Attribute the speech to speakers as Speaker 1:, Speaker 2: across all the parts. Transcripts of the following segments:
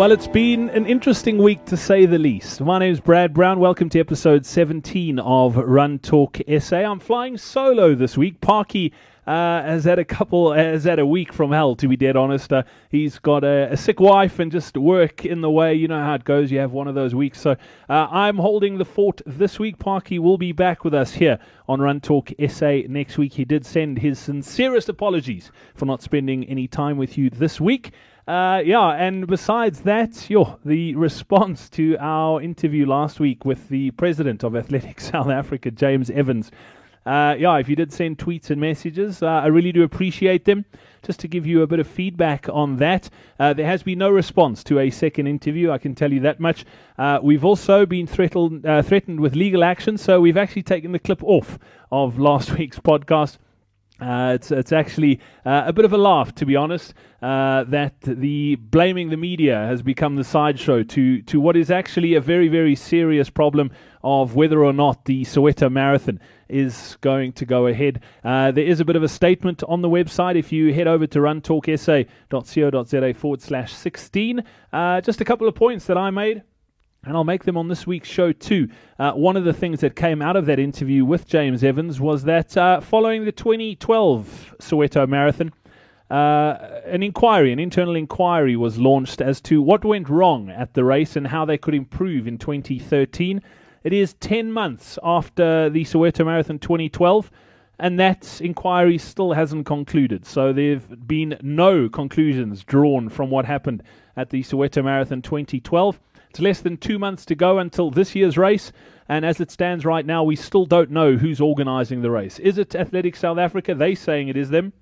Speaker 1: Well, it's been an interesting week to say the least. My name is Brad Brown. Welcome to episode 17 of Run Talk SA. I'm flying solo this week. Parky uh, has had a couple, has had a week from hell, to be dead honest. Uh, he's got a, a, sick wife and just work in the way. You know how it goes. You have one of those weeks. So uh, I'm holding the fort this week. Parky will be back with us here on Run Talk SA next week. He did send his sincerest apologies for not spending any time with you this week. Uh, yeah, and besides that, yo, the response to our interview last week with the president of Athletics South Africa, James Evans. Uh, yeah, if you did send tweets and messages, uh, I really do appreciate them. Just to give you a bit of feedback on that, uh, there has been no response to a second interview. I can tell you that much. Uh, we've also been threatened, uh, threatened with legal action, so we've actually taken the clip off of last week's podcast. Uh, it's it's actually uh, a bit of a laugh, to be honest, uh, that the blaming the media has become the sideshow to to what is actually a very very serious problem of whether or not the Soweto Marathon is going to go ahead. Uh, there is a bit of a statement on the website. If you head over to runtalksa.co.za forward slash 16, uh, just a couple of points that I made and I'll make them on this week's show too. Uh, one of the things that came out of that interview with James Evans was that uh, following the 2012 Soweto Marathon, uh, an inquiry, an internal inquiry was launched as to what went wrong at the race and how they could improve in 2013. It is 10 months after the Soweto Marathon 2012 and that inquiry still hasn't concluded. So there have been no conclusions drawn from what happened at the Soweto Marathon 2012. It's less than two months to go until this year's race, and as it stands right now, we still don't know who's organising the race. Is it Athletic South Africa? They saying it is them.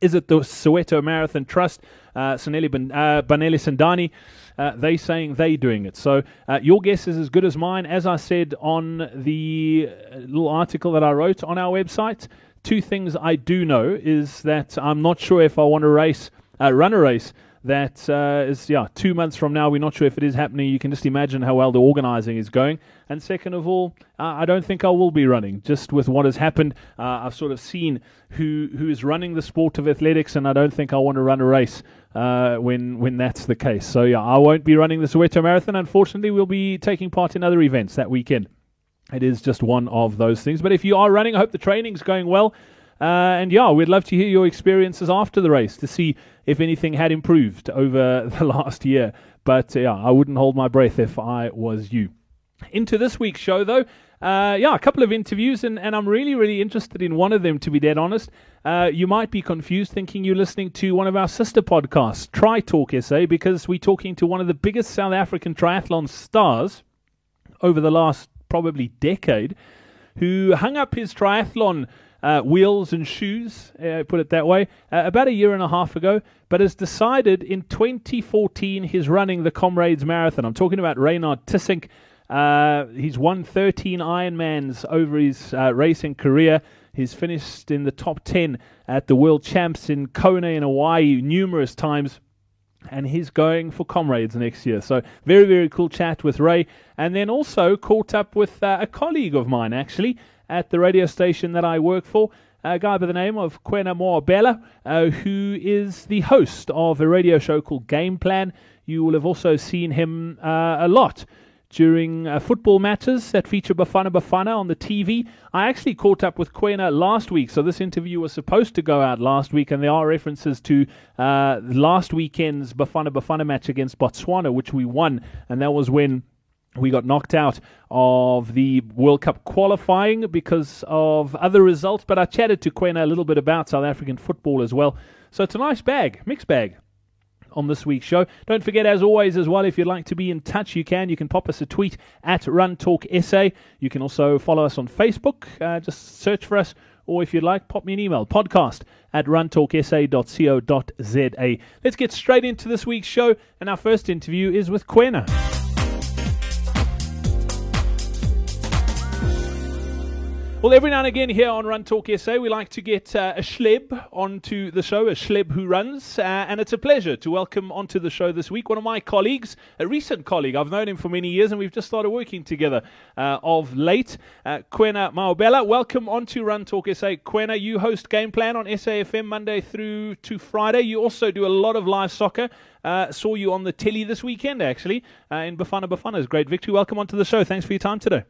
Speaker 1: Is it the Soweto Marathon Trust, uh, ben, uh, Banele Sindani? Uh, they saying they doing it. So uh, your guess is as good as mine. As I said on the uh, little article that I wrote on our website, two things I do know is that I'm not sure if I want to race, uh, run a race that uh, is yeah two months from now. We're not sure if it is happening. You can just imagine how well the organising is going. And second of all, uh, I don't think I will be running. Just with what has happened, uh, I've sort of seen who who is running the sport of athletics, and I don't think I want to run a race uh, when when that's the case. So yeah, I won't be running the Soweto Marathon. Unfortunately, we'll be taking part in other events that weekend. It is just one of those things. But if you are running, I hope the training's going well. Uh, and yeah, we'd love to hear your experiences after the race to see if anything had improved over the last year. But uh, yeah, I wouldn't hold my breath if I was you. Into this week's show, though, uh, yeah, a couple of interviews, and, and I'm really, really interested in one of them, to be dead honest. Uh, you might be confused thinking you're listening to one of our sister podcasts, Tri Talk SA, because we're talking to one of the biggest South African triathlon stars over the last probably decade who hung up his triathlon uh, wheels and shoes, uh, put it that way, uh, about a year and a half ago, but has decided in 2014 he's running the Comrades Marathon. I'm talking about Raynard Tissink. Uh, he's won 13 Ironmans over his uh, racing career. He's finished in the top 10 at the World Champs in Kona in Hawaii numerous times and he's going for comrades next year. So very very cool chat with Ray, and then also caught up with uh, a colleague of mine actually, at the radio station that I work for, a guy by the name of Kwena Moabella, uh, who is the host of a radio show called Game Plan. You will have also seen him uh, a lot during uh, football matches that feature Bafana Bafana on the TV. I actually caught up with Kwena last week, so this interview was supposed to go out last week, and there are references to uh, last weekend's Bafana Bafana match against Botswana, which we won, and that was when we got knocked out of the World Cup qualifying because of other results, but I chatted to Kwena a little bit about South African football as well. So it's a nice bag, mixed bag on this week's show. Don't forget, as always, as well, if you'd like to be in touch, you can. You can pop us a tweet at Run Talk SA. You can also follow us on Facebook. Uh, just search for us. Or if you'd like, pop me an email, podcast at runtalksa.co.za. Let's get straight into this week's show. And our first interview is with Kwena. Well, every now and again here on Run Talk SA, we like to get uh, a schleb onto the show, a schleb who runs, uh, and it's a pleasure to welcome onto the show this week one of my colleagues, a recent colleague. I've known him for many years, and we've just started working together uh, of late. Uh, Kwena Maobela, welcome onto Run Talk SA. Kwena, you host Game Plan on SAFM Monday through to Friday. You also do a lot of live soccer. Uh, saw you on the telly this weekend, actually, uh, in Bafana Bafana's great victory. Welcome onto the show. Thanks for your time today.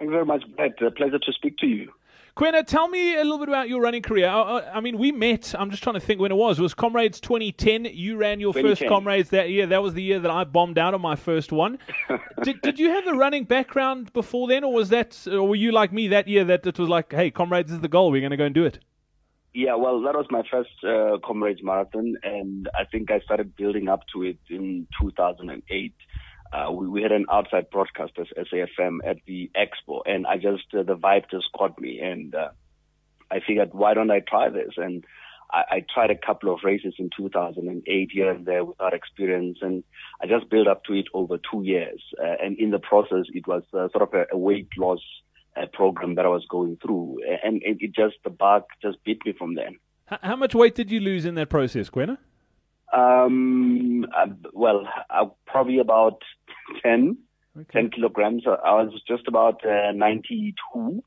Speaker 2: Thank you very much, Brett. A pleasure to speak to you.
Speaker 1: Kwena, tell me a little bit about your running career. I, I, mean, we met. I'm just trying to think when it was. It was Comrades 2010. You ran your first Comrades that year. That was the year that I bombed out on my first one. did, did you have a running background before then, or was that, or were you like me that year that it was like, hey, Comrades is the goal. We're going to go and do it.
Speaker 2: Yeah, well, that was my first uh, Comrades marathon, and I think I started building up to it in 2008 uh, we, we, had an outside broadcaster, SAFM, at the expo, and I just uh, the vibe just caught me, and uh, I figured, why don't I try this? And I, I, tried a couple of races in 2008 here and there without experience, and I just built up to it over two years. Uh, and in the process, it was uh, sort of a, a weight loss uh, program that I was going through, and it, it just the bug just bit me from then.
Speaker 1: How much weight did you lose in that process, Kwena?
Speaker 2: Um, well, probably about 10, okay. 10 kilograms. I was just about uh, 92.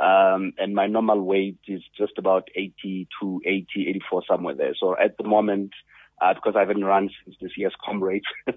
Speaker 2: Um, and my normal weight is just about 80 to 80, 84, somewhere there. So at the moment, uh, because I haven't run since this year's comrade,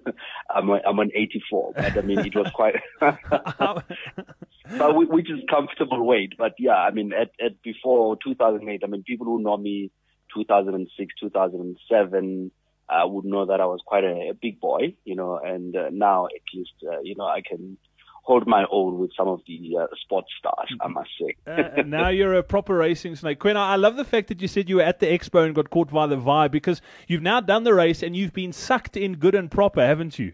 Speaker 2: I'm, I'm on 84. But I mean, it was quite, but we, which is comfortable weight. But yeah, I mean, at, at before 2008, I mean, people who know me 2006, 2007, uh, would know that I was quite a, a big boy, you know, and uh, now at least, uh, you know, I can hold my own with some of the uh, sports stars, I must say.
Speaker 1: uh, now you're a proper racing snake. Quinn, I love the fact that you said you were at the expo and got caught by the vibe because you've now done the race and you've been sucked in good and proper, haven't you?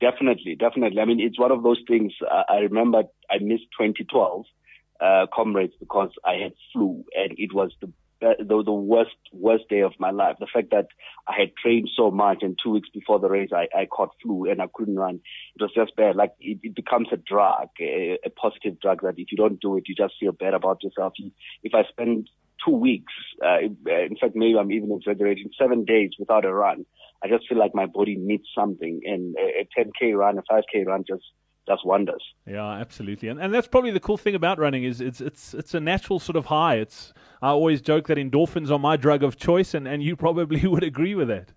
Speaker 2: Definitely, definitely. I mean, it's one of those things. Uh, I remember I missed 2012 uh, comrades because I had flu and it was the the, the worst worst day of my life. The fact that I had trained so much and two weeks before the race I, I caught flu and I couldn't run. It was just bad. Like it, it becomes a drug, a, a positive drug that if you don't do it, you just feel bad about yourself. If I spend two weeks, uh, in fact, maybe I'm even exaggerating, seven days without a run, I just feel like my body needs something. And a, a 10k run, a 5k run just does wonders.
Speaker 1: Yeah, absolutely, and and that's probably the cool thing about running is it's it's it's a natural sort of high. It's I always joke that endorphins are my drug of choice, and and you probably would agree with that.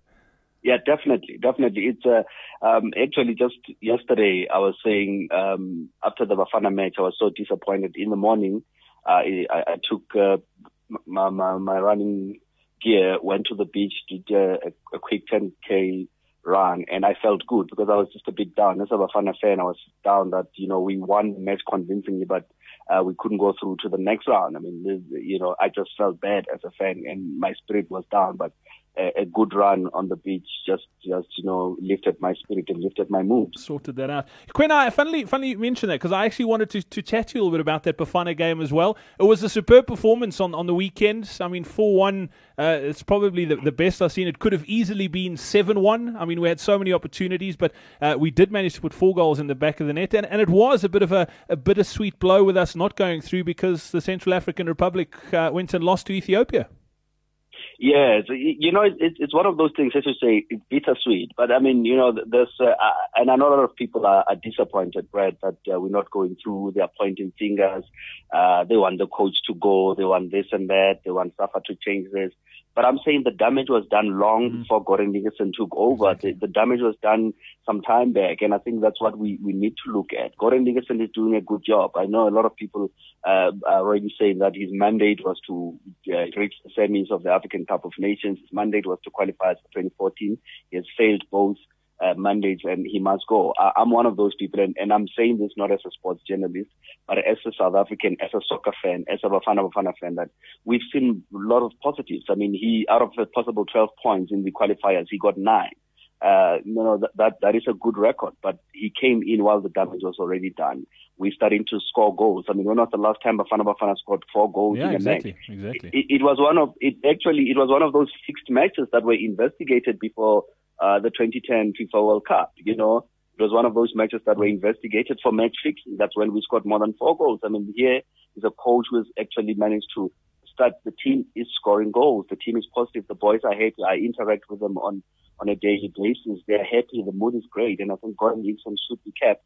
Speaker 2: Yeah, definitely, definitely. It's uh, um, actually just yesterday I was saying um, after the Bafana match I was so disappointed. In the morning, uh, I, I took uh, my, my my running gear, went to the beach, did a, a quick 10k run and I felt good because I was just a bit down. As a Bafana fan, I was down that, you know, we won the match convincingly, but uh, we couldn't go through to the next round. I mean, you know, I just felt bad as a fan and my spirit was down, but a, a, good run on the beach just, just you know, lifted my spirit and lifted my mood.
Speaker 1: Sorted that out. Quinn, I funnily you mentioned that because I actually wanted to, to chat to you a little bit about that Bafana game as well. It was a superb performance on, on the weekend. I mean, 4 1, uh, it's probably the, the best I've seen. It could have easily been 7 1. I mean, we had so many opportunities, but uh, we did manage to put four goals in the back of the net. And, and it was a bit of a, a bittersweet blow with us not going through because the Central African Republic uh, went and lost to Ethiopia.
Speaker 2: Yes, you know, it's it's one of those things, as you say, it's bittersweet. But I mean, you know, there's, uh, and I know a lot of people are, are disappointed, Brad, that uh, we're not going through. They're pointing fingers. Uh, they want the coach to go. They want this and that. They want Safa to change this. But I'm saying the damage was done long mm-hmm. before Gordon Livingston took over. Exactly. The, the, damage was done some time back, and I think that's what we, we need to look at. Gordon Livingston is doing a good job. I know a lot of people uh, are already saying that his mandate was to uh, reach the semis of the African Cup of Nations. His mandate was to qualify for 2014. He has failed both uh, mandates and he must go. I, am one of those people, and, and, I'm saying this not as a sports journalist, but as a South African, as a soccer fan, as a Bafana Bafana fan, that we've seen a lot of positives. I mean, he out of a possible 12 points in the qualifiers, he got nine. Uh, you know, that, that, that is a good record, but he came in while the damage was already done. We're starting to score goals. I mean, when was the last time Bafana Bafana scored four goals
Speaker 1: yeah,
Speaker 2: in a
Speaker 1: exactly,
Speaker 2: match?
Speaker 1: Exactly.
Speaker 2: It, it was one of, it actually, it was one of those fixed matches that were investigated before uh, the 2010 FIFA World Cup. You know, It was one of those matches that were investigated for match fixing. That's when we scored more than four goals. I mean, here is a coach who has actually managed to start. The team is scoring goals. The team is positive. The boys are happy. I interact with them on on a daily basis. They're happy. The mood is great, and I think Gordon Nixon should be kept.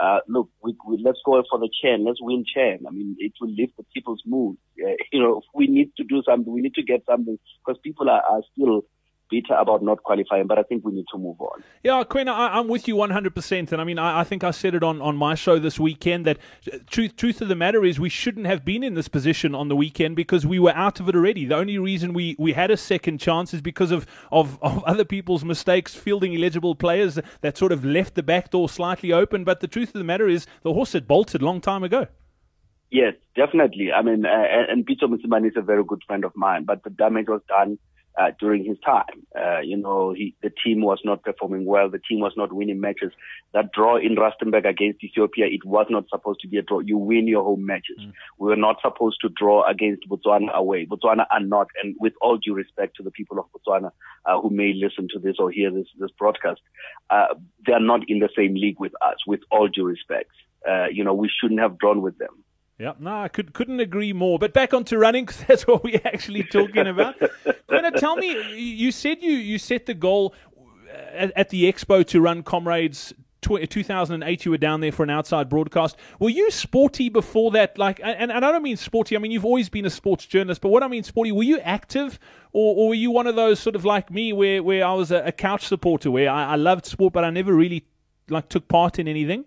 Speaker 2: Uh, look, we, we, let's go for the chain. Let's win chain. I mean, it will lift the people's mood. Uh, you know, we need to do something. We need to get something because people are, are still bitter about not qualifying, but I think we need to move on.
Speaker 1: Yeah, Quinn, I, am with you 100%. And I mean, I, I, think I said it on, on my show this weekend that uh, truth, truth of the matter is we shouldn't have been in this position on the weekend because we were out of it already. The only reason we, we had a second chance is because of, of, of other people's mistakes, fielding eligible players that sort of left the back door slightly open. But the truth of the matter is the horse had bolted a long time ago.
Speaker 2: Yes, definitely. I mean, uh, and Peter Mosimane is a very good friend of mine, but the damage was done uh, during his time. Uh, you know, he, the team was not performing well. The team was not winning matches. That draw in Rustenburg against Ethiopia, it was not supposed to be a draw. You win your home matches. Mm. We were not supposed to draw against Botswana away. Botswana are not, and with all due respect to the people of Botswana uh, who may listen to this or hear this, this broadcast, uh, they are not in the same league with us, with all due respect. Uh, you know, we shouldn't have drawn with them.
Speaker 1: Yeah, no, I could, couldn't agree more. But back onto running, because that's what we're actually talking about. Gonna tell me, you said you, you set the goal uh, at, at the expo to run Comrades 2008 you were down there for an outside broadcast were you sporty before that like and, and i don't mean sporty i mean you've always been a sports journalist but what i mean sporty were you active or, or were you one of those sort of like me where, where i was a, a couch supporter where I, I loved sport but i never really like took part in anything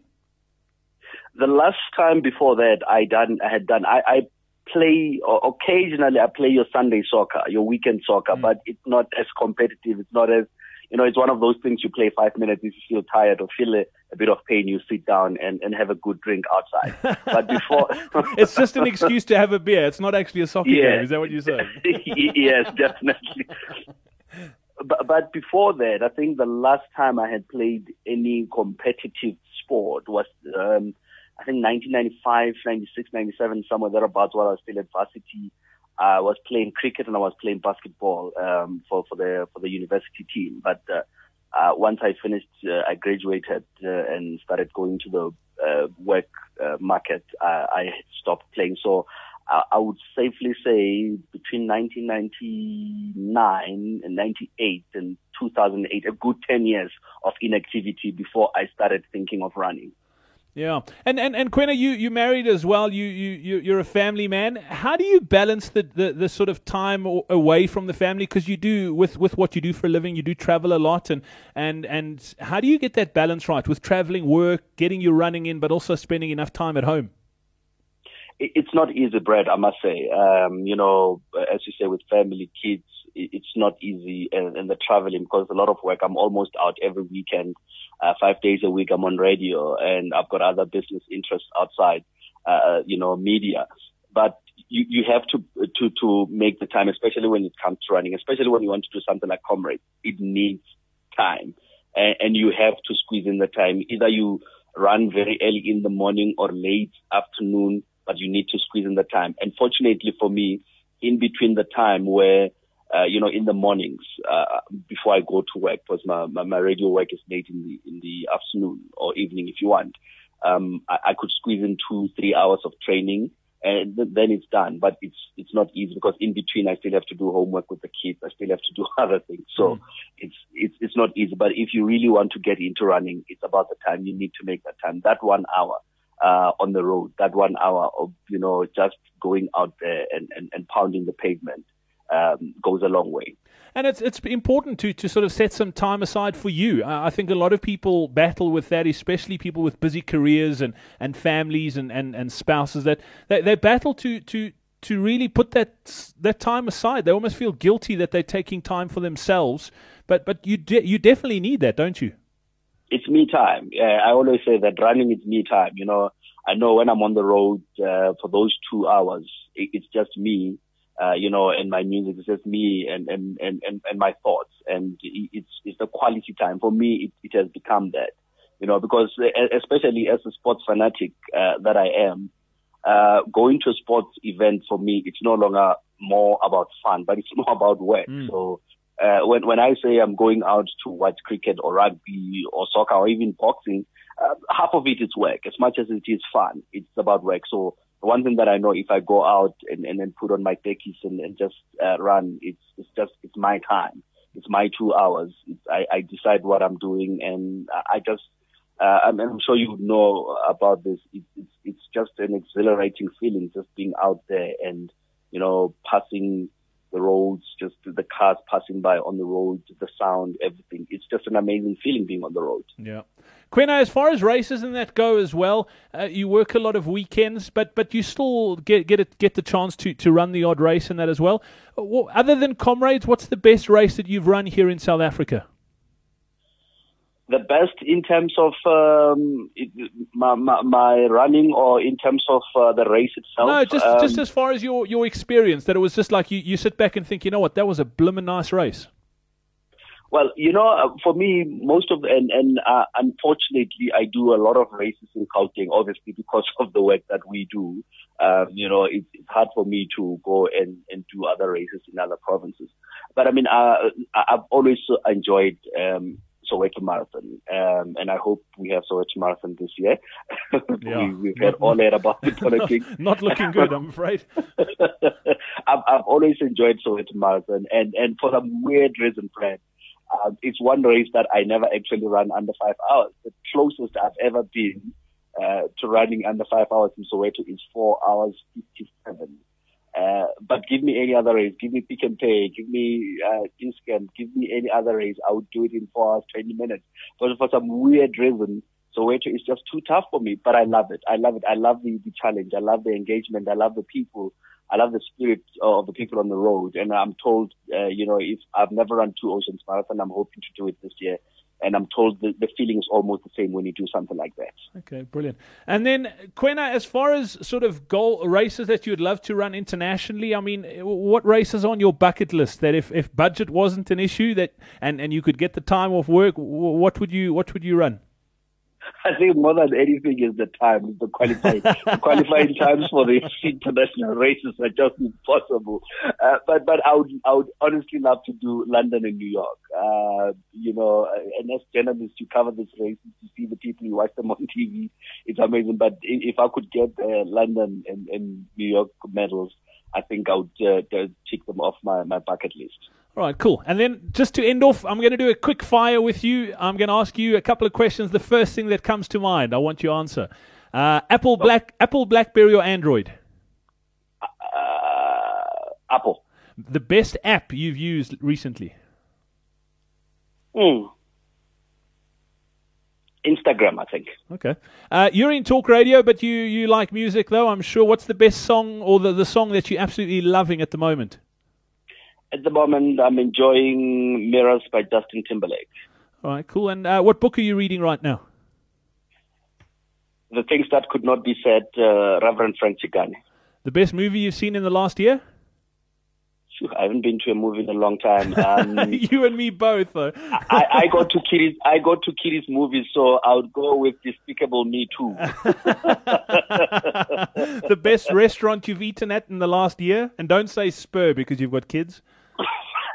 Speaker 2: the last time before that I done I had done I, I play or occasionally I play your Sunday soccer, your weekend soccer, mm. but it's not as competitive. It's not as you know, it's one of those things you play five minutes, if you feel tired or feel a, a bit of pain, you sit down and, and have a good drink outside. But before.
Speaker 1: it's just an excuse to have a beer. It's not actually a soccer yeah. game. Is that what you're saying?
Speaker 2: yes, definitely. But, but before that, I think the last time I had played any competitive sport was um, I think 1995, 96, 97, somewhere thereabouts while I was still at varsity. I was playing cricket and I was playing basketball um, for for the for the university team. But uh, uh, once I finished, uh, I graduated uh, and started going to the uh, work uh, market. I stopped playing. So I would safely say between 1999 and 98 and 2008, a good 10 years of inactivity before I started thinking of running.
Speaker 1: Yeah, and and and Kwena, you you married as well. You you you're a family man. How do you balance the the, the sort of time away from the family? Because you do with with what you do for a living, you do travel a lot, and and and how do you get that balance right with traveling, work, getting your running in, but also spending enough time at home?
Speaker 2: It's not easy, Brad. I must say. Um, you know, as you say, with family, kids, it's not easy, and, and the traveling because a lot of work. I'm almost out every weekend uh, five days a week I'm on radio and I've got other business interests outside, uh, you know, media. But you, you have to, to, to make the time, especially when it comes to running, especially when you want to do something like comrade. It needs time and, and you have to squeeze in the time. Either you run very early in the morning or late afternoon, but you need to squeeze in the time. And fortunately for me, in between the time where uh, you know, in the mornings uh, before I go to work, because my, my, my radio work is late in the in the afternoon or evening, if you want. Um, I, I could squeeze in two, three hours of training, and th- then it's done. But it's it's not easy because in between I still have to do homework with the kids. I still have to do other things. So mm. it's it's it's not easy. But if you really want to get into running, it's about the time you need to make that time. That one hour uh, on the road, that one hour of you know just going out there and and, and pounding the pavement um, goes a long way.
Speaker 1: And it's it's important to, to sort of set some time aside for you. I think a lot of people battle with that, especially people with busy careers and, and families and, and, and spouses. That they, they battle to, to to really put that that time aside. They almost feel guilty that they're taking time for themselves. But but you de- you definitely need that, don't you?
Speaker 2: It's me time. Yeah, I always say that running is me time. You know, I know when I'm on the road uh, for those two hours, it, it's just me uh, you know, and my music. It's just me and, and, and, and, and my thoughts. And it's, it's the quality time. For me, it, it has become that, you know, because especially as a sports fanatic, uh, that I am, uh, going to a sports event for me, it's no longer more about fun, but it's more about work. Mm. So uh, when when I say I'm going out to watch cricket or rugby or soccer or even boxing, uh, half of it is work. As much as it is fun, it's about work. So one thing that I know, if I go out and, and then put on my tekkies and, and just uh, run, it's it's just it's my time. It's my two hours. It's, I, I decide what I'm doing, and I just uh, I'm, I'm sure you know about this. It, it's it's just an exhilarating feeling, just being out there and you know passing the roads, just the cars passing by on the road, the sound, everything. It's just an amazing feeling being on the road.
Speaker 1: Yeah. Kwena, as far as races and that go as well, uh, you work a lot of weekends, but but you still get get get the chance to, to run the odd race and that as well. Uh, well. Other than comrades, what's the best race that you've run here in South Africa?
Speaker 2: The best in terms of um, it, my, my, my, running or in terms of uh, the race itself?
Speaker 1: No, just um, just as far as your, your experience, that it was just like you, you sit back and think, you know what, that was a blooming nice race.
Speaker 2: Well, you know, uh, for me, most of and and uh, unfortunately, I do a lot of races in Gauteng, obviously because of the work that we do. Um, you know, it, it's hard for me to go and and do other races in other provinces. But I mean, uh, I've always enjoyed um, Soweto Marathon. Um, and I hope we have Soweto Marathon this year. Yeah. we, have heard all that about the politics.
Speaker 1: Not looking good, I'm afraid.
Speaker 2: I've, I've always enjoyed Soweto Marathon, and, and for some weird reason, Fred, uh, it's one race that I never actually run under five hours. The closest I've ever been uh, to running under five hours in Soweto is four hours 57. Uh, but give me any other race. Give me Pick n Pay. Give me uh, Inscan. Give me any other race. I would do it in four hours, 20 minutes. But for some weird reason, Soweto is just too tough for me. But I love it. I love it. I love the, the challenge. I love the engagement. I love the people. I love the spirit of the people on the road. And I'm told, uh, you know, if I've never run two Oceans Marathon, I'm hoping to do it this year and I'm told the, the feeling is almost the same when you do something like that.
Speaker 1: Okay, brilliant. And then, Kwena, as far as sort of goal races that you'd love to run internationally, I mean, eh, what races on your bucket list that if, if budget wasn't an issue that and, and you could get the time off work, what would you what would you run?
Speaker 2: I think more than anything is the time, the qualifying, the qualifying times for the international races are just impossible. Uh, but but I would I would honestly love to do London and New York. Uh, you know, and as journalists, you cover these races, you see the people, you watch them on TV. It's amazing. But if I could get uh, London and, and New York medals, I think I would uh, tick them off my, my bucket list.
Speaker 1: All right, cool. And then just to end off, I'm going to do a quick fire with you. I'm going to ask you a couple of questions. The first thing that comes to mind, I want you to answer. Uh, Apple, Black, Apple, BlackBerry, or Android?
Speaker 2: Uh, Apple.
Speaker 1: The best app you've used recently?
Speaker 2: Hmm. Instagram, I think.
Speaker 1: Okay. Uh, you're in talk radio, but you, you like music, though, I'm sure. What's the best song or the, the song that you're absolutely loving at the moment?
Speaker 2: At the moment, I'm enjoying Mirrors by Justin Timberlake.
Speaker 1: All right, cool. And uh, what book are you reading right now?
Speaker 2: The Things That Could Not Be Said, uh, Reverend Frank Chikane.
Speaker 1: The best movie you've seen in the last year?
Speaker 2: I haven't been to a movie in a long time. Um,
Speaker 1: you and me both. Though.
Speaker 2: I, I go to kiddies. I go to kiddies movies, so I would go with Despicable Me too.
Speaker 1: the best restaurant you've eaten at in the last year, and don't say Spur because you've got kids.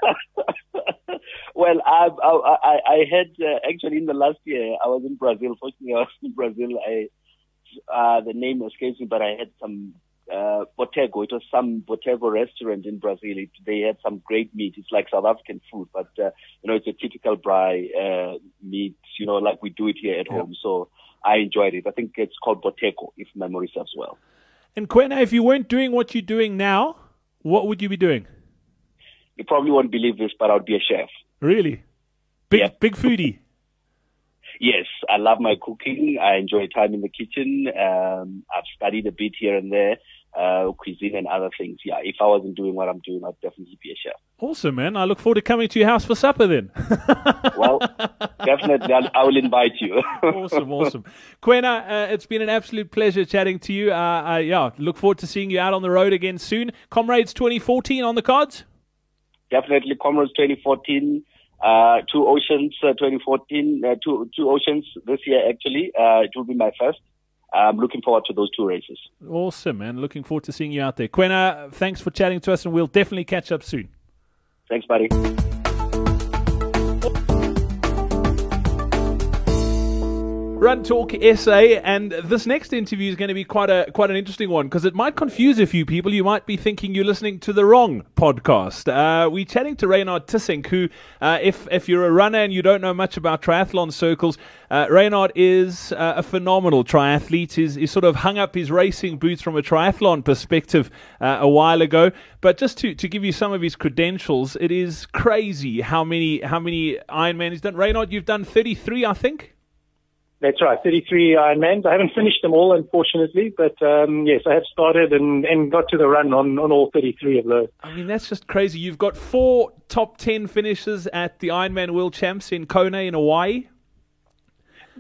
Speaker 2: well, I, I, I had uh, actually in the last year I was in Brazil. Fortunately, I was in Brazil. I uh, the name escapes me, but I had some uh, Botego. It was some Botego restaurant in Brazil. It, they had some great meat. It's like South African food, but uh, you know, it's a typical braai uh, meat. You know, like we do it here at yeah. home. So I enjoyed it. I think it's called Botego, if memory serves well.
Speaker 1: And Kwena, if you weren't doing what you're doing now, what would you be doing?
Speaker 2: You probably won't believe this, but I would be a chef.
Speaker 1: Really? Big yep. big foodie.
Speaker 2: yes, I love my cooking. I enjoy time in the kitchen. Um, I've studied a bit here and there, uh, cuisine and other things. Yeah, if I wasn't doing what I'm doing, I'd definitely be a chef.
Speaker 1: Awesome, man. I look forward to coming to your house for supper then.
Speaker 2: well, definitely, I'll, I will invite you.
Speaker 1: awesome, awesome. Kwena, uh, it's been an absolute pleasure chatting to you. Uh, uh, yeah, look forward to seeing you out on the road again soon. Comrades 2014 on the cards?
Speaker 2: Definitely Comrades 2014, uh, Two Oceans uh, 2014, uh, two, two Oceans this year actually. Uh, it will be my first. I'm looking forward to those two races.
Speaker 1: Awesome, man. Looking forward to seeing you out there. Kwena, thanks for chatting to us, and we'll definitely catch up soon.
Speaker 2: Thanks, buddy.
Speaker 1: Run Talk SA, and this next interview is going to be quite a quite an interesting one because it might confuse a few people. You might be thinking you're listening to the wrong podcast. Uh, we're chatting to Raynard Tissink, who, uh, if if you're a runner and you don't know much about triathlon circles, uh, Raynard is uh, a phenomenal triathlete. He's, he's sort of hung up his racing boots from a triathlon perspective uh, a while ago. But just to, to give you some of his credentials, it is crazy how many how many Ironman he's done. Raynard, you've done 33, I think.
Speaker 3: That's right, 33 Ironmans. I haven't finished them all, unfortunately, but um, yes, I have started and, and got to the run on, on all 33 of those.
Speaker 1: I mean, that's just crazy. You've got four top 10 finishes at the Ironman World Champs in Kona in Hawaii.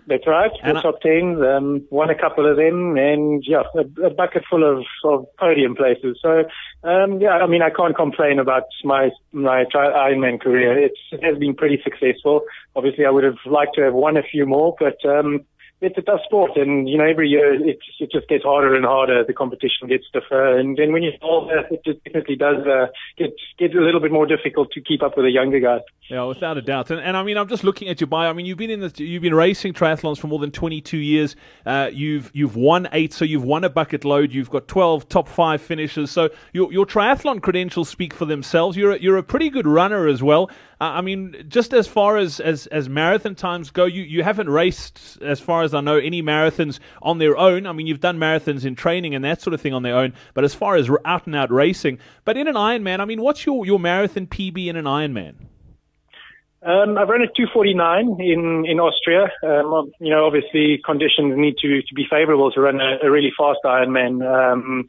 Speaker 3: That's right. And top tens, um, won a couple of them, and yeah, a, a bucket full of, of podium places. So, um, yeah, I mean, I can't complain about my my Ironman career. It's, it has been pretty successful. Obviously, I would have liked to have won a few more, but um, it's a tough sport, and you know every year it it just gets harder and harder. The competition gets tougher, and then when you're older, it just definitely does uh, get get a little bit more difficult to keep up with the younger guys.
Speaker 1: Yeah, without a doubt. And, and I mean, I'm just looking at your bio. I mean, you've been in this, you've been racing triathlons for more than 22 years. Uh, you've you've won eight, so you've won a bucket load. You've got 12 top five finishes. So your your triathlon credentials speak for themselves. You're a, you're a pretty good runner as well. Uh, I mean, just as far as, as, as marathon times go, you, you haven't raced, as far as I know, any marathons on their own. I mean, you've done marathons in training and that sort of thing on their own, but as far as out and out racing, but in an Ironman, I mean, what's your, your marathon PB in an Ironman?
Speaker 3: Um, I've run a 249 in, in Austria. Um, you know, obviously conditions need to, to be favorable to run a, a really fast Ironman. Um,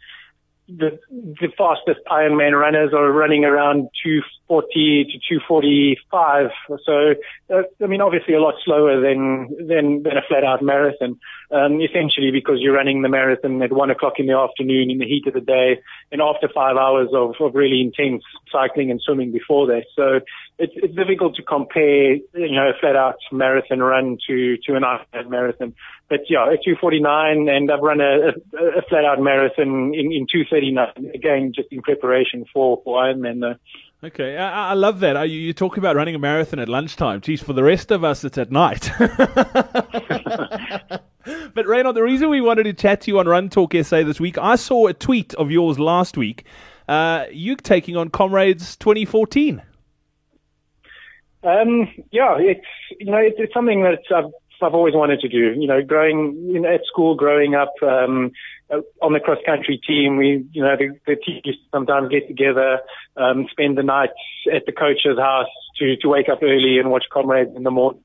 Speaker 3: the, the fastest Ironman runners are running around 240 to 245. So, uh, I mean, obviously a lot slower than, than, than a flat out marathon. Um, essentially because you're running the marathon at one o'clock in the afternoon in the heat of the day and after five hours of, of really intense cycling and swimming before that. So it's, it's difficult to compare, you know, a flat out marathon run to, to an Ironman marathon. But yeah, a 249 and I've run a, a, a flat out marathon in, in 239 again, just in preparation for, for Ironman though.
Speaker 1: Okay, I, I, love that. You, you talk about running a marathon at lunchtime. Geez, for the rest of us, it's at night. but Raynard, the reason we wanted to chat to you on Run Talk SA this week, I saw a tweet of yours last week. Uh, you taking on Comrades 2014.
Speaker 3: Um, yeah, it's you know it's, it's something that I've I've always wanted to do. You know, growing you know, at school, growing up um, on the cross country team, we you know the, the teachers sometimes get together, um, spend the night at the coach's house to to wake up early and watch comrades in the morning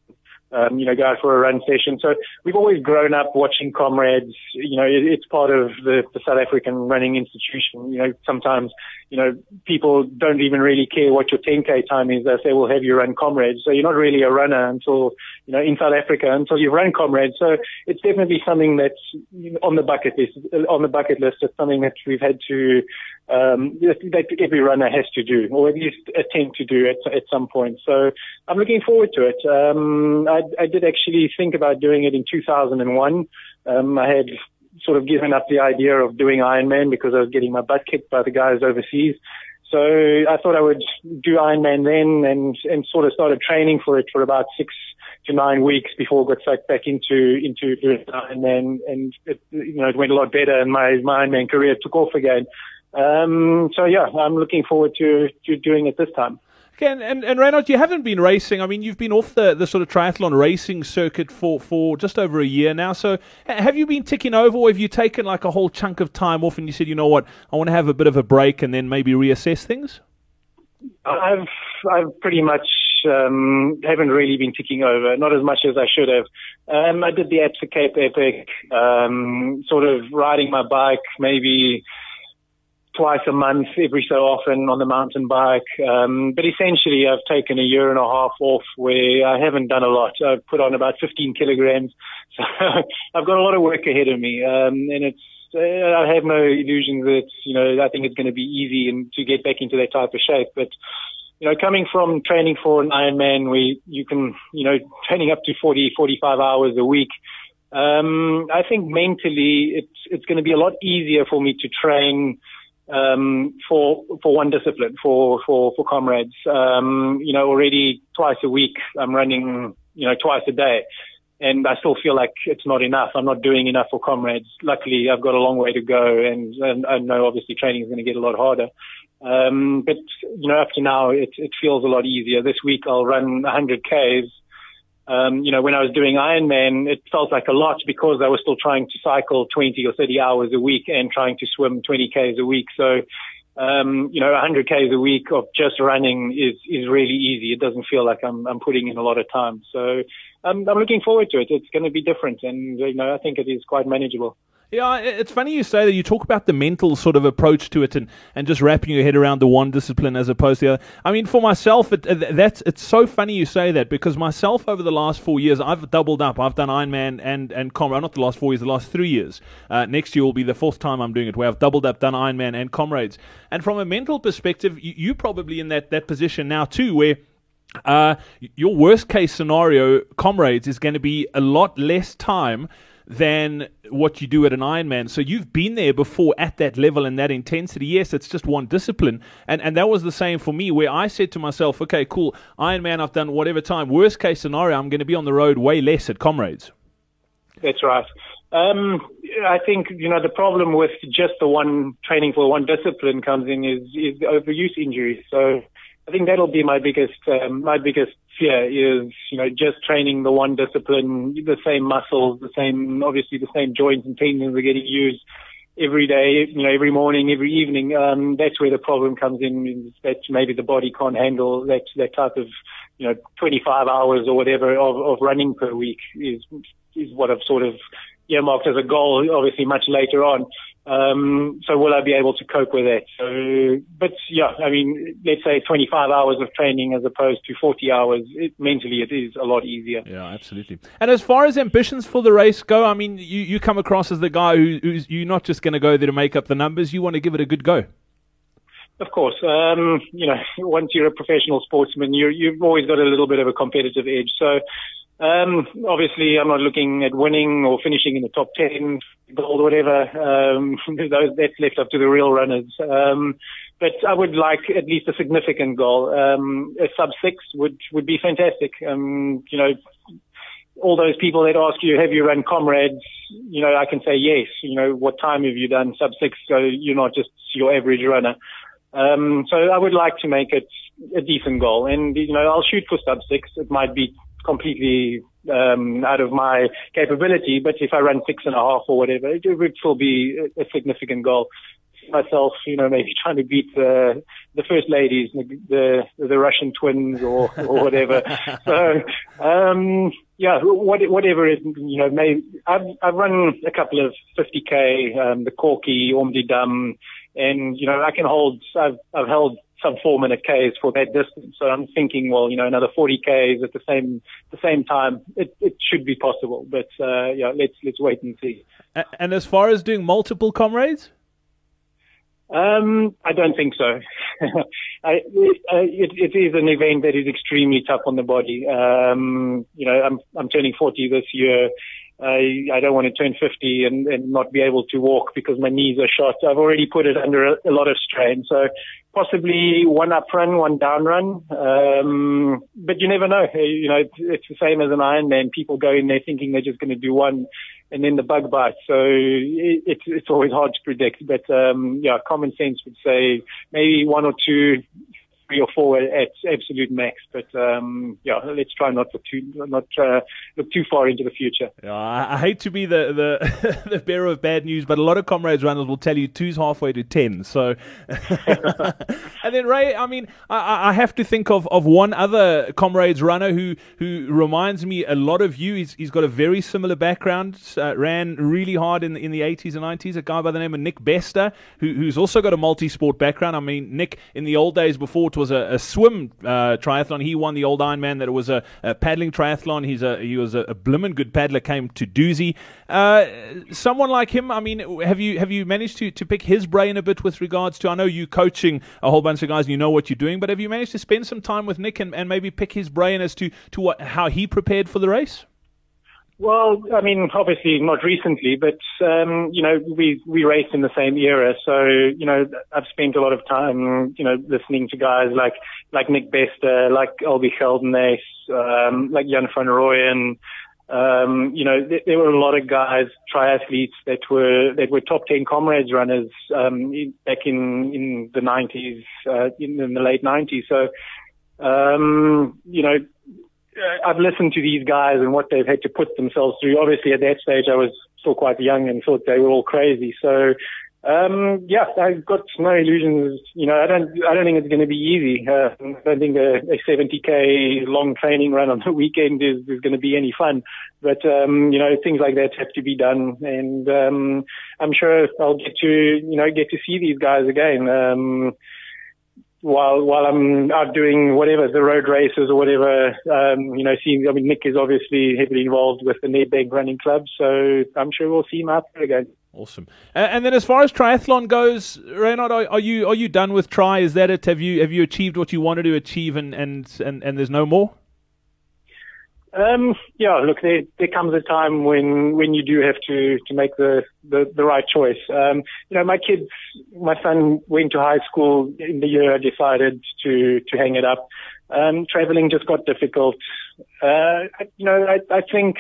Speaker 3: um, you know, go out for a run session. So we've always grown up watching comrades. You know, it, it's part of the, the South African running institution. You know, sometimes, you know, people don't even really care what your 10k time is. They say, "We'll have you run comrades." So you're not really a runner until, you know, in South Africa until you've run comrades. So it's definitely something that's on the bucket list. On the bucket list, it's something that we've had to um, that every runner has to do, or at least attempt to do at, at some point. So I'm looking forward to it. Um, I, I did actually think about doing it in 2001. Um, I had sort of given up the idea of doing Ironman because I was getting my butt kicked by the guys overseas. So I thought I would do Ironman then and, and sort of started training for it for about six to nine weeks before I got sucked back into, into Ironman and it, you know, it went a lot better and my, my Ironman career took off again. Um, so yeah, I'm looking forward to, to doing it this time.
Speaker 1: Okay, and, and, and you haven't been racing. I mean, you've been off the, the sort of triathlon racing circuit for, for just over a year now. So have you been ticking over or have you taken like a whole chunk of time off and you said, you know what, I want to have a bit of a break and then maybe reassess things?
Speaker 3: I've, I've pretty much um, haven't really been ticking over, not as much as I should have. Um, I did the Absa Cape Epic, um, sort of riding my bike maybe twice a month, every so often on the mountain bike. Um, but essentially, I've taken a year and a half off where I haven't done a lot. I've put on about 15 kilograms. So I've got a lot of work ahead of me. Um, and it's, uh, I have no illusions that, you know, I think it's going to be easy and to get back into that type of shape. But, you know, coming from training for an Ironman where you can, you know, training up to 40, 45 hours a week, um, I think mentally it's, it's going to be a lot easier for me to train, um, for for one discipline for for for comrades. Um, you know, already twice a week I'm running. You know, twice a day. and I still feel like it's not enough. I'm not doing enough for comrades. Luckily, I've got a long way to go, and, and I know obviously training is going to get a lot harder. Um, but you know, up to now, it, it feels a lot easier. This week, I'll run 100 k's. Um, you know, when I was doing Ironman, it felt like a lot because I was still trying to cycle 20 or 30 hours a week and trying to swim 20 k's a week. So um, you know, 100 k's a week of just running is is really easy. It doesn't feel like I'm I'm putting in a lot of time. So um, I'm looking forward to it. It's going to be different, and you know, I think it is quite manageable.
Speaker 1: Yeah, it's funny you say that. You talk about the mental sort of approach to it, and, and just wrapping your head around the one discipline as opposed to the other. I mean, for myself, it, that's it's so funny you say that because myself over the last four years, I've doubled up. I've done Ironman and and Comrade. Not the last four years, the last three years. Uh, next year will be the fourth time I'm doing it, where I've doubled up, done Ironman and Comrades. And from a mental perspective, you, you're probably in that that position now too, where uh, your worst case scenario, comrades, is going to be a lot less time than what you do at an Ironman. So you've been there before at that level and that intensity. Yes, it's just one discipline. And and that was the same for me where I said to myself, okay, cool, Ironman, I've done whatever time. Worst case scenario, I'm going to be on the road way less at Comrades.
Speaker 3: That's right. Um, I think you know the problem with just the one training for one discipline comes in is is overuse injuries. So I think that'll be my biggest um, my biggest fear is you know just training the one discipline, the same muscles, the same obviously the same joints and tendons are getting used every day, you know, every morning, every evening. Um, that's where the problem comes in. That maybe the body can't handle that that type of you know 25 hours or whatever of, of running per week is is what I've sort of earmarked as a goal. Obviously, much later on. Um, so will I be able to cope with that? So, but yeah, I mean, let's say 25 hours of training as opposed to 40 hours. It, mentally, it is a lot easier.
Speaker 1: Yeah, absolutely. And as far as ambitions for the race go, I mean, you, you come across as the guy who, who's you're not just going to go there to make up the numbers. You want to give it a good go.
Speaker 3: Of course, um, you know, once you're a professional sportsman, you you've always got a little bit of a competitive edge. So, um, obviously, I'm not looking at winning or finishing in the top 10, gold, whatever. Um, that's left up to the real runners. Um, but I would like at least a significant goal. Um, a sub six would, would be fantastic. Um, you know, all those people that ask you, have you run comrades? You know, I can say yes. You know, what time have you done sub six? So you're not just your average runner. Um, so I would like to make it a decent goal and, you know, I'll shoot for sub six. It might be completely um, out of my capability. But if I run six and a half or whatever, it would still be a, significant goal. Myself, you know, maybe trying to beat the the first ladies, the the, Russian twins, or or whatever. so, um, yeah, what, whatever it, you know, may I've I've run a couple of 50k, um, the Korkie, Omdidam, and you know, I can hold. I've I've held some four minute Ks for that distance. So I'm thinking, well, you know, another 40 Ks at the same the same time, it, it should be possible. But uh, yeah, let's let's wait and see.
Speaker 1: And as far as doing multiple comrades.
Speaker 3: Um, I don't think so. I, it, it is an event that is extremely tough on the body. Um, you know, I'm I'm turning 40 this year. I, I don't want to turn 50 and, and not be able to walk because my knees are shot. I've already put it under a, a lot of strain. So possibly one up run, one down run. Um, but you never know. You know, it's, it's the same as an Ironman. People go in there thinking they're just going to do one and then the bug bites. So it, it's, it's always hard to predict. But, um, yeah, common sense would say maybe one or two three or four at absolute max. But um, yeah, let's try not to too not uh, look too far into the future.
Speaker 1: Yeah, I, hate to be the the, the bearer of bad news, but a lot of comrades runners will tell you two's halfway to ten. So, and then Ray, I mean, I, I have to think of, of one other comrades runner who who reminds me a lot of you. He's, he's got a very similar background. Uh, ran really hard in the, in the 80s and 90s. A guy by the name of Nick Bester, who, who's also got a multi-sport background. I mean, Nick in the old days before was a, a swim uh, triathlon. He won the old Ironman. That it was a, a paddling triathlon. He's a he was a, a blimmin' good paddler. Came to Dusi. Uh, someone like him. I mean, have you have you managed to, to pick his brain a bit with regards to? I know you coaching a whole bunch of guys and you know what you're doing, but have you managed to spend some time with Nick and, and maybe pick his brain as to to what how he prepared for the race?
Speaker 3: Well, I mean, obviously not recently, but um, you know, we we raced in the same era, so you know, I've spent a lot of time, you know, listening to guys like like Nick Bester, like Albie Geldenhuys, um, like Jan van Rooyen, Um, you know, th- there were a lot of guys, triathletes that were that were top ten comrades runners um, back in in the nineties, uh, in, in the late nineties. So, um, you know, I've listened to these guys and what they've had to put themselves through. Obviously, at that stage, I was still quite young and thought they were all crazy. So, um, yeah, I've got no illusions. You know, I don't, I don't think it's going to be easy. Uh, I don't think a, a 70k long training run on the weekend is, is going to be any fun. But, um, you know, things like that have to be done. And, um, I'm sure I'll get to, you know, get to see these guys again. Um, while while I'm out doing whatever the road races or whatever, um, you know, seeing. I mean, Nick is obviously heavily involved with the Nedbank Running Club, so I'm sure we'll see him out there again.
Speaker 1: Awesome. and then, as far as triathlon goes, Raynard, are, are, you are you done with tri? Is that it? Have you have you achieved what you wanted to achieve, and and and, and there's no more?
Speaker 3: Um, yeah, look, there, there comes a time when, when you do have to, to make the, the, the right choice. Um, you know, my kids, my son went to high school in the year I decided to, to hang it up. Um, traveling just got difficult. Uh, you know, I, I think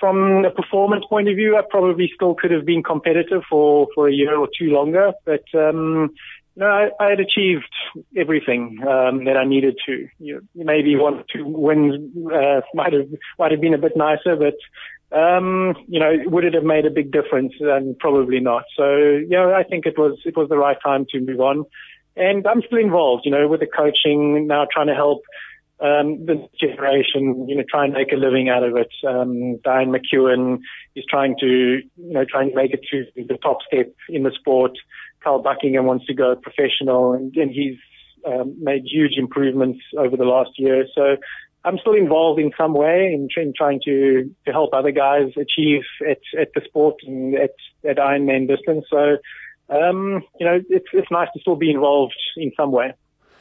Speaker 3: from a performance point of view, I probably still could have been competitive for, for a year or two longer, but, um, no, I, I had achieved everything um, that I needed to. You know, maybe one or two wins uh, might have might have been a bit nicer, but um, you know, would it have made a big difference? Um, probably not. So, you know, I think it was it was the right time to move on, and I'm still involved. You know, with the coaching now, trying to help um, the generation, you know, try and make a living out of it. Um, Diane McEwen is trying to, you know, trying to make it to the top step in the sport. Carl Buckingham wants to go professional, and, and he's um, made huge improvements over the last year. So I'm still involved in some way in, in trying to, to help other guys achieve at, at the sport and at, at Ironman distance. So, um, you know, it's, it's nice to still be involved in some way.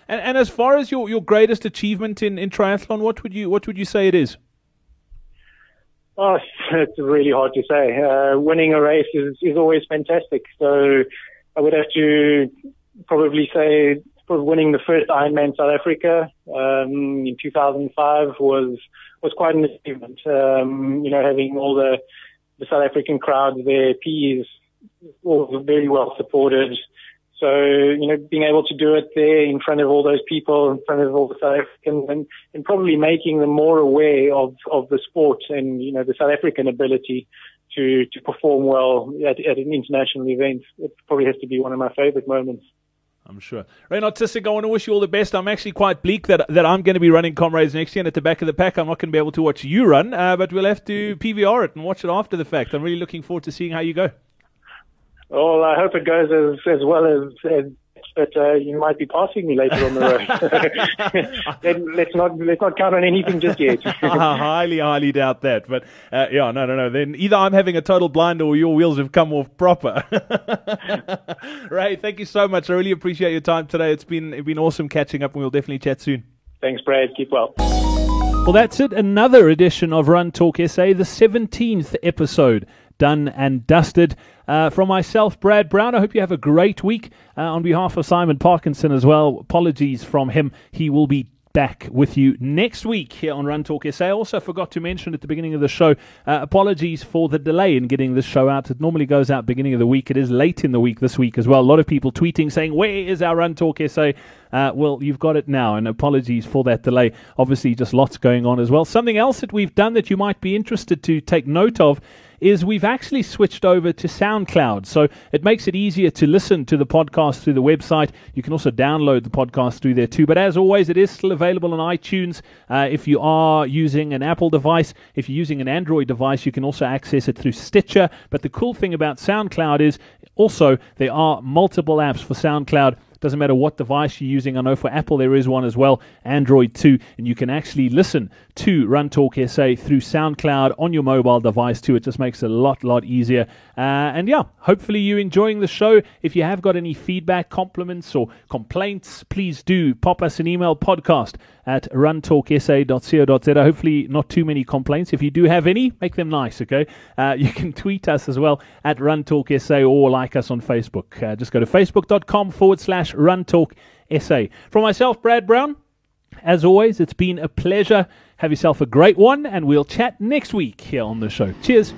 Speaker 1: And, and as far as your, your greatest achievement in, in triathlon, what would you what would you say it is?
Speaker 3: Oh, it's really hard to say. Uh, winning a race is, is always fantastic. So I would have to probably say winning the first Ironman South Africa um, in 2005 was was quite an achievement. Um, you know, having all the the South African crowds there, PEs all very well supported. So, you know, being able to do it there in front of all those people, in front of all the South Africans and, and probably making them more aware of, of the sport and, you know, the South African ability to, to perform well at, at an international event. It probably has to be one of my favorite moments.
Speaker 1: I'm sure. Raynard Tissink, I want to wish you all the best. I'm actually quite bleak that that I'm going to be running Comrades next year, and at the back of the pack, I'm not going to be able to watch you run, uh, but we'll have to PVR it and watch it after the fact. I'm really looking forward to seeing how you go.
Speaker 3: Well, I hope it goes as as well as, as but uh, you might be passing me later on the road. let's not let's not count on anything just yet.
Speaker 1: I highly, highly doubt that. But uh, yeah, no, no, no. Then either I'm having a total blind or your wheels have come off proper. Ray, thank you so much. I really appreciate your time today. It's been it's been awesome catching up, and we'll definitely chat soon.
Speaker 3: Thanks, Brad. Keep well.
Speaker 1: Well, that's it. Another edition of Run Talk SA, the 17th episode done and dusted. Uh, from myself, Brad Brown, I hope you have a great week. Uh, on behalf of Simon Parkinson as well, apologies from him. He will be back with you next week here on Run Talk SA. I also forgot to mention at the beginning of the show, uh, apologies for the delay in getting this show out. It normally goes out beginning of the week. It is late in the week this week as well. A lot of people tweeting saying, "Where is our Run Talk SA?" Uh, well, you've got it now, and apologies for that delay. Obviously, just lots going on as well. Something else that we've done that you might be interested to take note of is we've actually switched over to SoundCloud. So it makes it easier to listen to the podcast through the website. You can also download the podcast through there too. But as always, it is still available on iTunes. Uh, if you are using an Apple device, if you're using an Android device, you can also access it through Stitcher. But the cool thing about SoundCloud is also there are multiple apps for SoundCloud doesn't matter what device you're using. I know for Apple there is one as well, Android too, and you can actually listen to Run Talk SA through SoundCloud on your mobile device too. It just makes it a lot, lot easier. Uh, and yeah, hopefully you're enjoying the show. If you have got any feedback, compliments, or complaints, please do pop us an email podcast at runtalksa.co.za. Hopefully, not too many complaints. If you do have any, make them nice, okay? Uh, you can tweet us as well at runtalksa or like us on Facebook. Uh, just go to facebook.com forward slash runtalksa. For myself, Brad Brown, as always, it's been a pleasure Have yourself a great one, and we'll chat next week here on the show. Cheers.